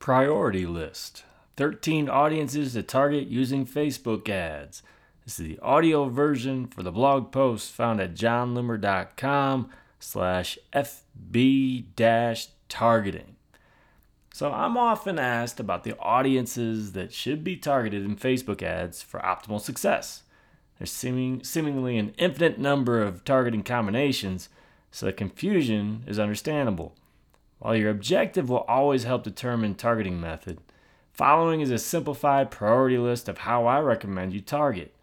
Priority List 13 audiences to target using Facebook ads. This is the audio version for the blog post found at jonloomer.com slash FB dash targeting. So I'm often asked about the audiences that should be targeted in Facebook ads for optimal success. There's seeming, seemingly an infinite number of targeting combinations, so the confusion is understandable. While your objective will always help determine targeting method, following is a simplified priority list of how I recommend you target.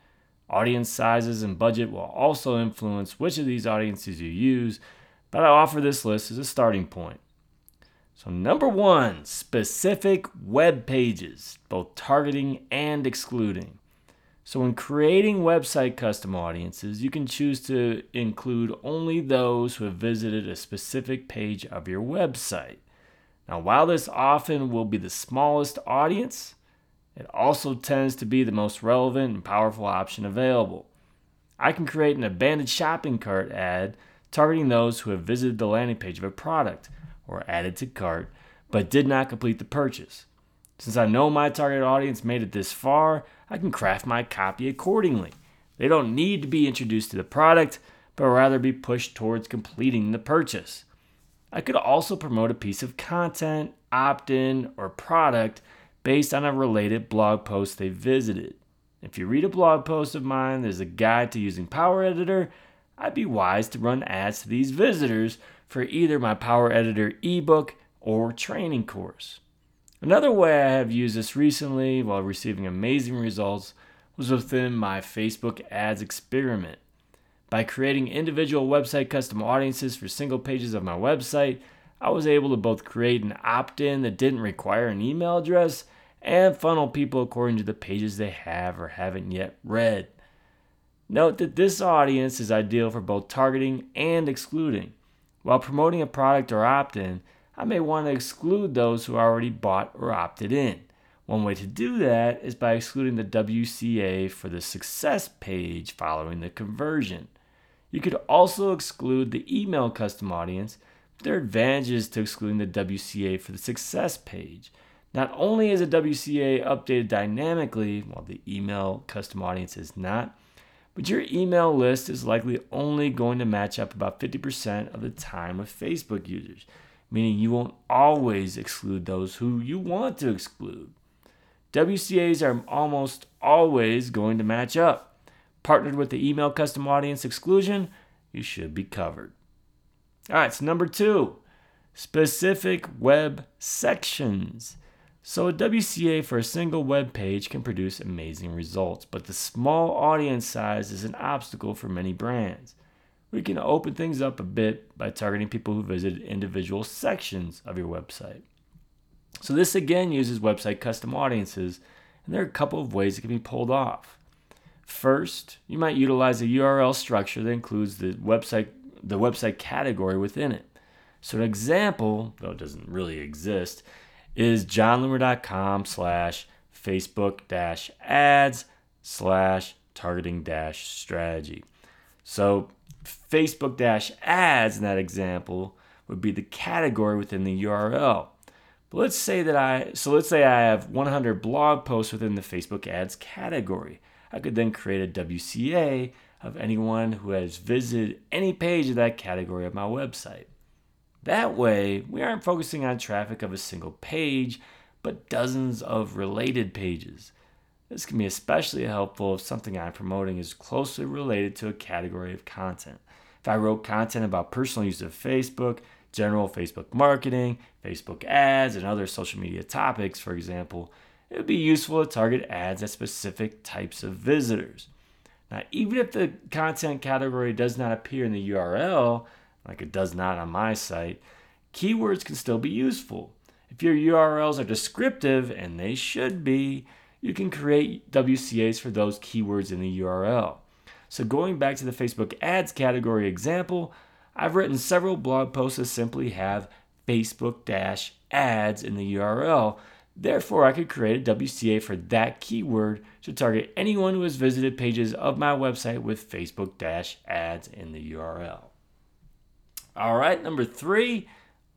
Audience sizes and budget will also influence which of these audiences you use, but I offer this list as a starting point. So, number one, specific web pages, both targeting and excluding. So, when creating website custom audiences, you can choose to include only those who have visited a specific page of your website. Now, while this often will be the smallest audience, it also tends to be the most relevant and powerful option available. I can create an abandoned shopping cart ad targeting those who have visited the landing page of a product or added to cart but did not complete the purchase. Since I know my target audience made it this far, I can craft my copy accordingly. They don't need to be introduced to the product, but rather be pushed towards completing the purchase. I could also promote a piece of content, opt in, or product based on a related blog post they visited. If you read a blog post of mine, there's a guide to using Power Editor. I'd be wise to run ads to these visitors for either my Power Editor ebook or training course. Another way I have used this recently while receiving amazing results was within my Facebook ads experiment. By creating individual website custom audiences for single pages of my website, I was able to both create an opt in that didn't require an email address and funnel people according to the pages they have or haven't yet read. Note that this audience is ideal for both targeting and excluding. While promoting a product or opt in, I may want to exclude those who already bought or opted in. One way to do that is by excluding the WCA for the success page following the conversion. You could also exclude the email custom audience. There are advantages to excluding the WCA for the success page. Not only is a WCA updated dynamically, while the email custom audience is not, but your email list is likely only going to match up about 50% of the time with Facebook users meaning you won't always exclude those who you want to exclude. WCAs are almost always going to match up. Partnered with the email custom audience exclusion, you should be covered. All right, so number two, specific web sections. So, a WCA for a single web page can produce amazing results, but the small audience size is an obstacle for many brands we can open things up a bit by targeting people who visit individual sections of your website. So, this again uses website custom audiences, and there are a couple of ways it can be pulled off. First, you might utilize a URL structure that includes the website, the website category within it. So, an example, though it doesn't really exist, is jonloomer.com slash Facebook dash ads slash targeting dash strategy. So Facebook dash ads in that example would be the category within the URL. But let's say that I so let's say I have 100 blog posts within the Facebook ads category. I could then create a WCA of anyone who has visited any page of that category of my website. That way, we aren't focusing on traffic of a single page, but dozens of related pages. This can be especially helpful if something I'm promoting is closely related to a category of content. If I wrote content about personal use of Facebook, general Facebook marketing, Facebook ads, and other social media topics, for example, it would be useful to target ads at specific types of visitors. Now, even if the content category does not appear in the URL, like it does not on my site, keywords can still be useful. If your URLs are descriptive, and they should be, you can create WCAs for those keywords in the URL. So, going back to the Facebook ads category example, I've written several blog posts that simply have Facebook ads in the URL. Therefore, I could create a WCA for that keyword to target anyone who has visited pages of my website with Facebook ads in the URL. All right, number three,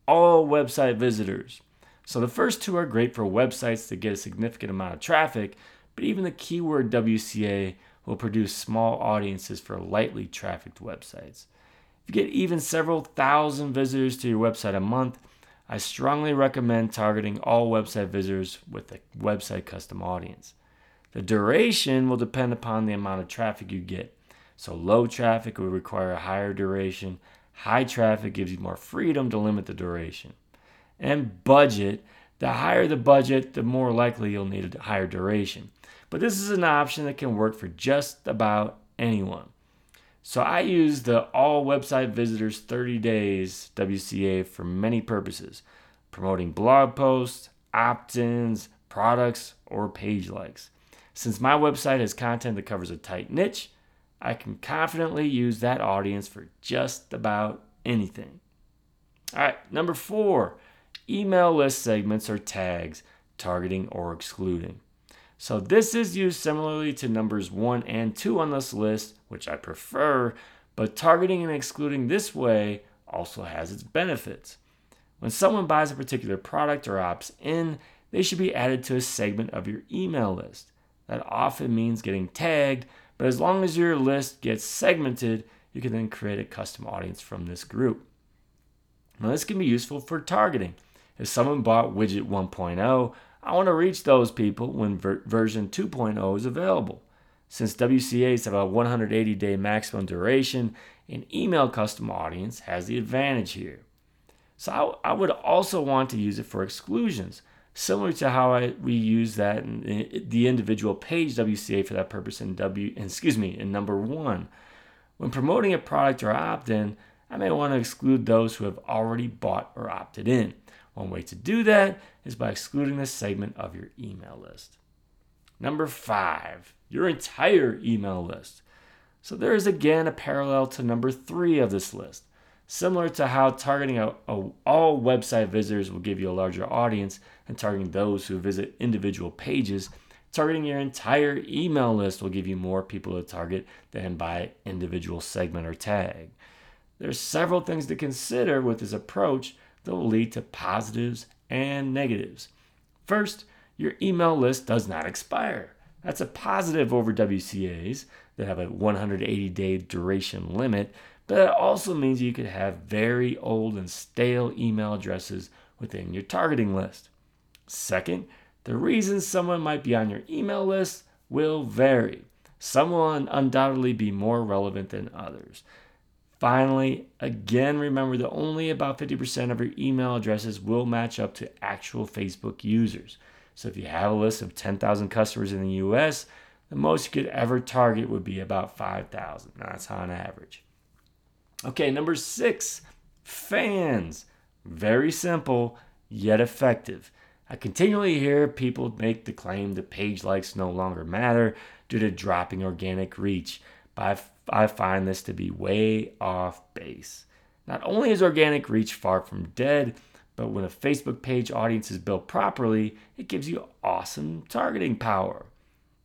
all website visitors. So the first two are great for websites that get a significant amount of traffic, but even the keyword WCA will produce small audiences for lightly trafficked websites. If you get even several thousand visitors to your website a month, I strongly recommend targeting all website visitors with a website custom audience. The duration will depend upon the amount of traffic you get. So, low traffic will require a higher duration, high traffic gives you more freedom to limit the duration. And budget the higher the budget, the more likely you'll need a higher duration. But this is an option that can work for just about anyone. So I use the all website visitors 30 days WCA for many purposes, promoting blog posts, opt-ins, products, or page likes. Since my website has content that covers a tight niche, I can confidently use that audience for just about anything. All right, number four, email list segments or tags, targeting or excluding. So this is used similarly to numbers 1 and 2 on this list, which I prefer, but targeting and excluding this way also has its benefits. When someone buys a particular product or opts in, they should be added to a segment of your email list. That often means getting tagged, but as long as your list gets segmented, you can then create a custom audience from this group. Now, this can be useful for targeting. If someone bought widget 1.0, I want to reach those people when ver- version 2.0 is available. Since WCAs have a 180 day maximum duration, an email custom audience has the advantage here. So I, I would also want to use it for exclusions, similar to how I, we use that in, in the individual page WCA for that purpose in W, excuse me, in number one. When promoting a product or opt-in, I may want to exclude those who have already bought or opted in. One way to do that is by excluding this segment of your email list. Number five, your entire email list. So there is again a parallel to number three of this list. Similar to how targeting a, a, all website visitors will give you a larger audience and targeting those who visit individual pages, targeting your entire email list will give you more people to target than by individual segment or tag. There's several things to consider with this approach that will lead to positives and negatives. First, your email list does not expire. That's a positive over WCAs that have a 180 day duration limit, but that also means you could have very old and stale email addresses within your targeting list. Second, the reasons someone might be on your email list will vary. Some will undoubtedly be more relevant than others. Finally, again, remember that only about 50% of your email addresses will match up to actual Facebook users. So if you have a list of 10,000 customers in the US, the most you could ever target would be about 5,000. That's on average. Okay, number six, fans. Very simple, yet effective. I continually hear people make the claim that page likes no longer matter due to dropping organic reach. But I find this to be way off base. Not only is organic reach far from dead, but when a Facebook page audience is built properly, it gives you awesome targeting power.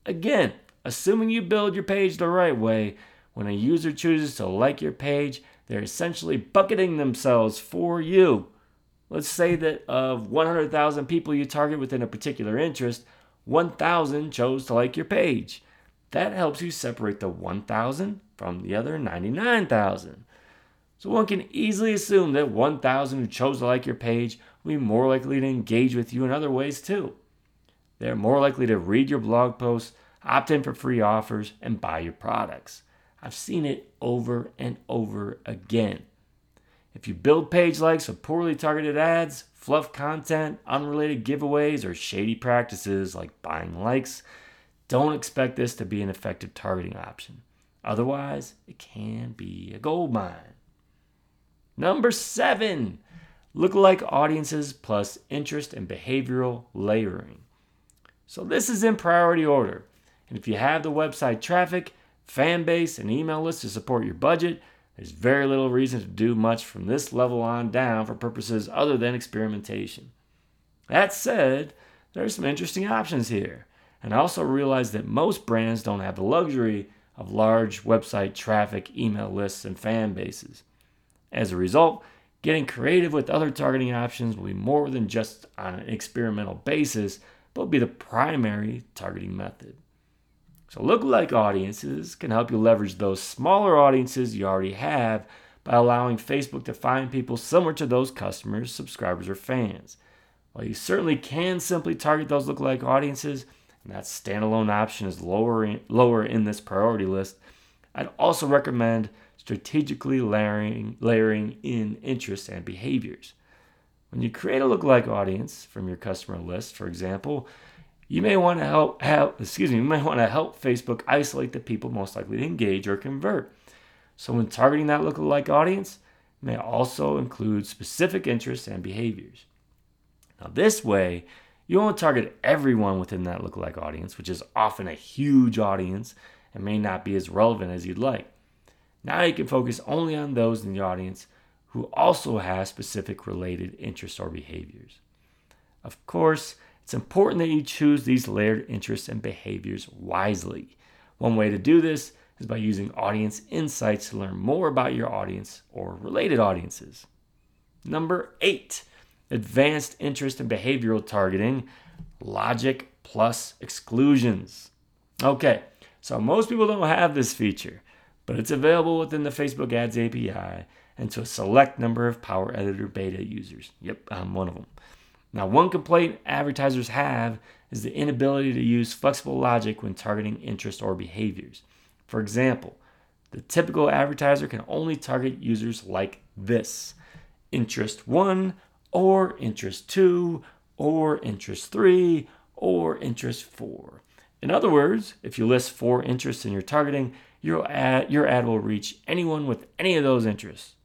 Again, assuming you build your page the right way, when a user chooses to like your page, they're essentially bucketing themselves for you. Let's say that of 100,000 people you target within a particular interest, 1,000 chose to like your page. That helps you separate the 1,000 from the other 99,000. So one can easily assume that 1,000 who chose to like your page will be more likely to engage with you in other ways too. They're more likely to read your blog posts, opt in for free offers, and buy your products. I've seen it over and over again. If you build page likes with poorly targeted ads, fluff content, unrelated giveaways, or shady practices like buying likes, don't expect this to be an effective targeting option. Otherwise, it can be a gold mine. Number seven, lookalike audiences plus interest and behavioral layering. So this is in priority order. And if you have the website traffic, fan base, and email list to support your budget, there's very little reason to do much from this level on down for purposes other than experimentation. That said, there are some interesting options here. And I also realized that most brands don't have the luxury of large website traffic, email lists, and fan bases. As a result, Getting creative with other targeting options will be more than just on an experimental basis, but will be the primary targeting method. So, lookalike audiences can help you leverage those smaller audiences you already have by allowing Facebook to find people similar to those customers, subscribers, or fans. While you certainly can simply target those lookalike audiences, and that standalone option is lower lower in this priority list, I'd also recommend strategically layering, layering in interests and behaviors. When you create a lookalike audience from your customer list, for example, you may want to help, help excuse me, you may want to help Facebook isolate the people most likely to engage or convert. So when targeting that lookalike audience, may also include specific interests and behaviors. Now, this way, you won't target everyone within that lookalike audience, which is often a huge audience and may not be as relevant as you'd like. Now you can focus only on those in the audience who also have specific related interests or behaviors. Of course, it's important that you choose these layered interests and behaviors wisely. One way to do this is by using audience insights to learn more about your audience or related audiences. Number eight, advanced interest and behavioral targeting, logic plus exclusions. Okay, so most people don't have this feature, but it's available within the Facebook Ads API and to a select number of Power Editor beta users. Yep, I'm one of them. Now, one complaint advertisers have is the inability to use flexible logic when targeting interest or behaviors. For example, the typical advertiser can only target users like this interest 1 or interest 2 or interest 3 or interest 4. In other words, if you list four interests in your targeting, your ad, your ad will reach anyone with any of those interests.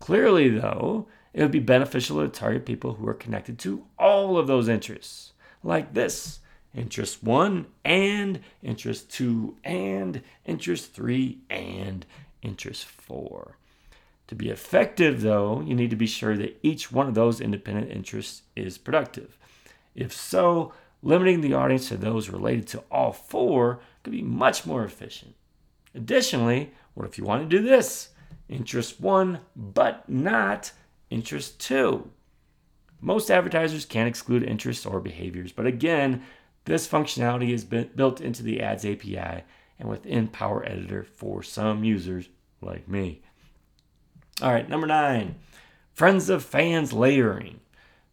Clearly, though, it would be beneficial to target people who are connected to all of those interests, like this interest one and interest two and interest three and interest four. To be effective, though, you need to be sure that each one of those independent interests is productive. If so, limiting the audience to those related to all four could be much more efficient. Additionally, what if you want to do this? Interest one, but not interest two. Most advertisers can't exclude interests or behaviors, but again, this functionality is built into the Ads API and within Power Editor for some users like me. All right, number nine, friends of fans layering.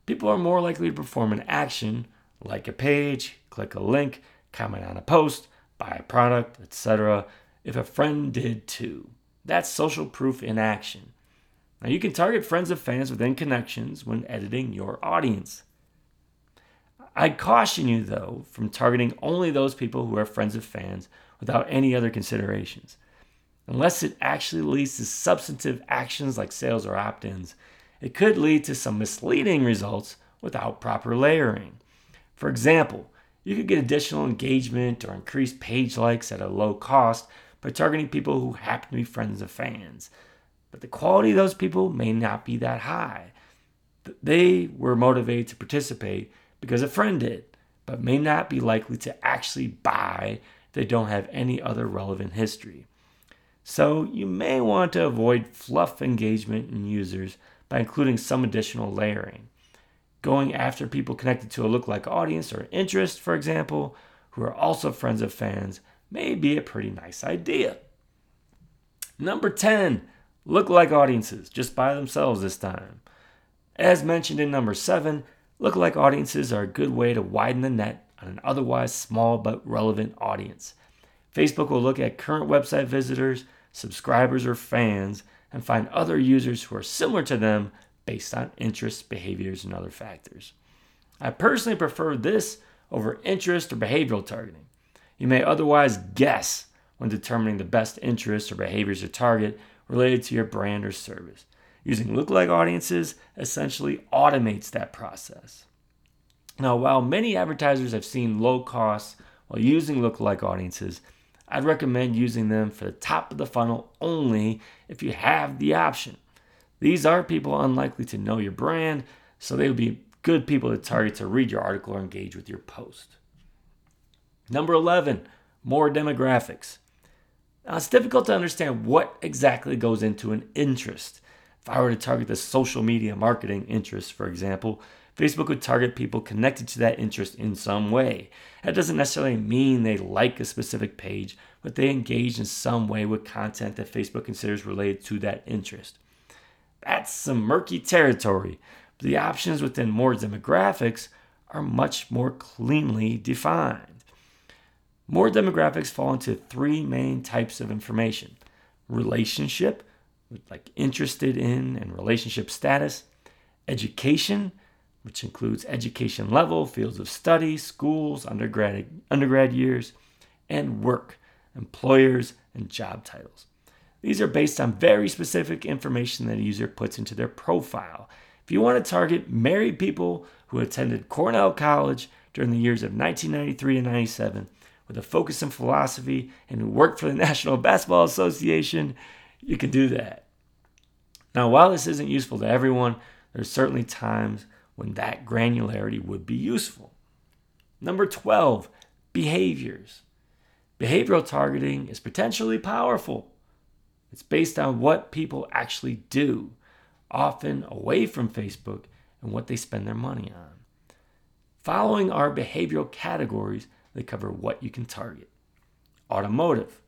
People are more likely to perform an action, like a page, click a link, comment on a post, buy a product, etc., if a friend did too. That's social proof in action. Now, you can target friends of fans within connections when editing your audience. I'd caution you, though, from targeting only those people who are friends of fans without any other considerations. Unless it actually leads to substantive actions like sales or opt ins, it could lead to some misleading results without proper layering. For example, you could get additional engagement or increased page likes at a low cost by targeting people who happen to be friends of fans. But the quality of those people may not be that high. They were motivated to participate because a friend did, but may not be likely to actually buy they don't have any other relevant history. So you may want to avoid fluff engagement in users by including some additional layering. Going after people connected to a lookalike audience or interest, for example, who are also friends of fans, may be a pretty nice idea. Number 10, lookalike audiences, just by themselves this time. As mentioned in number 7, Lookalike audiences are a good way to widen the net on an otherwise small but relevant audience. Facebook will look at current website visitors, subscribers, or fans and find other users who are similar to them based on interests, behaviors, and other factors. I personally prefer this over interest or behavioral targeting. You may otherwise guess when determining the best interests or behaviors to target related to your brand or service. Using lookalike audiences essentially automates that process. Now, while many advertisers have seen low costs while using lookalike audiences, I'd recommend using them for the top of the funnel only if you have the option. These are people unlikely to know your brand, so they would be good people to target to read your article or engage with your post. Number 11, more demographics. Now, it's difficult to understand what exactly goes into an interest. If I were to target the social media marketing interest, for example, Facebook would target people connected to that interest in some way. That doesn't necessarily mean they like a specific page, but they engage in some way with content that Facebook considers related to that interest. That's some murky territory, but the options within more demographics are much more cleanly defined. More demographics fall into three main types of information relationship, like interested in and relationship status, education, which includes education level, fields of study, schools, undergrad, undergrad years, and work, employers, and job titles. These are based on very specific information that a user puts into their profile. If you want to target married people who attended Cornell College during the years of 1993 to 97 with a focus in philosophy and who worked for the National Basketball Association, you can do that. Now, while this isn't useful to everyone, there's certainly times when that granularity would be useful. Number 12, behaviors. Behavioral targeting is potentially powerful. It's based on what people actually do, often away from Facebook, and what they spend their money on. Following our behavioral categories, they cover what you can target automotive,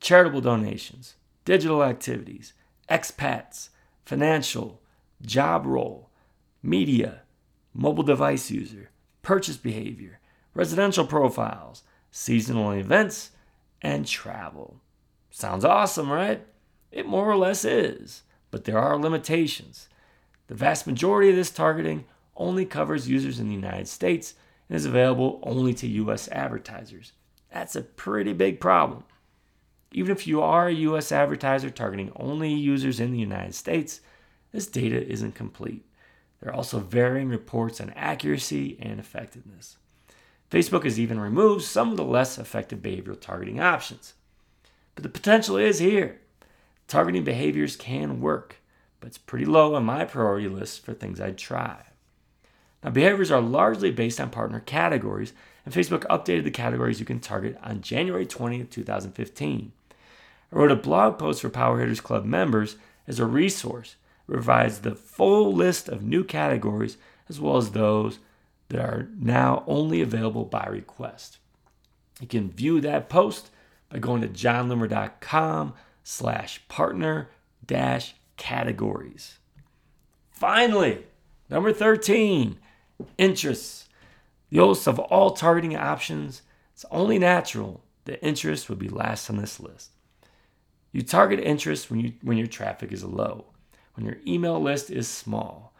charitable donations, digital activities, expats, financial, job role, media, mobile device user, purchase behavior, residential profiles, seasonal events, and travel. Sounds awesome, right? It more or less is, but there are limitations. The vast majority of this targeting only covers users in the United States and is available only to US advertisers. That's a pretty big problem. Even if you are a US advertiser targeting only users in the United States, this data isn't complete. There are also varying reports on accuracy and effectiveness. Facebook has even removed some of the less effective behavioral targeting options. But the potential is here. Targeting behaviors can work, but it's pretty low on my priority list for things I'd try. Now, behaviors are largely based on partner categories, and Facebook updated the categories you can target on January 20th, 2015. I wrote a blog post for Power Hitters Club members as a resource. Provides the full list of new categories as well as those that are now only available by request. You can view that post by going to jonloomer.com slash partner dash categories. Finally, number 13, interests. The oldest of all targeting options, it's only natural that interest would be last on this list. You target interest when, you, when your traffic is low, when your email list is small,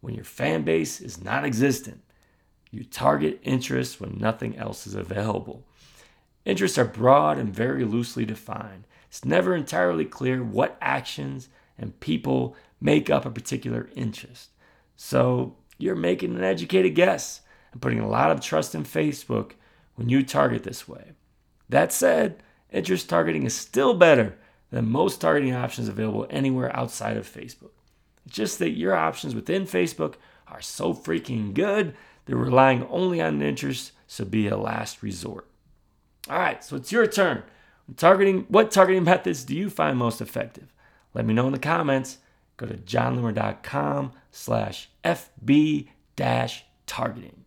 when your fan base is non existent. You target interests when nothing else is available. Interests are broad and very loosely defined. It's never entirely clear what actions and people make up a particular interest. So you're making an educated guess and putting a lot of trust in Facebook when you target this way. That said, interest targeting is still better than most targeting options available anywhere outside of Facebook. It's just that your options within Facebook are so freaking good, they're relying only on interest, so be a last resort. All right, so it's your turn. Targeting what targeting methods do you find most effective? Let me know in the comments. Go to jonloomer.com slash FB dash targeting.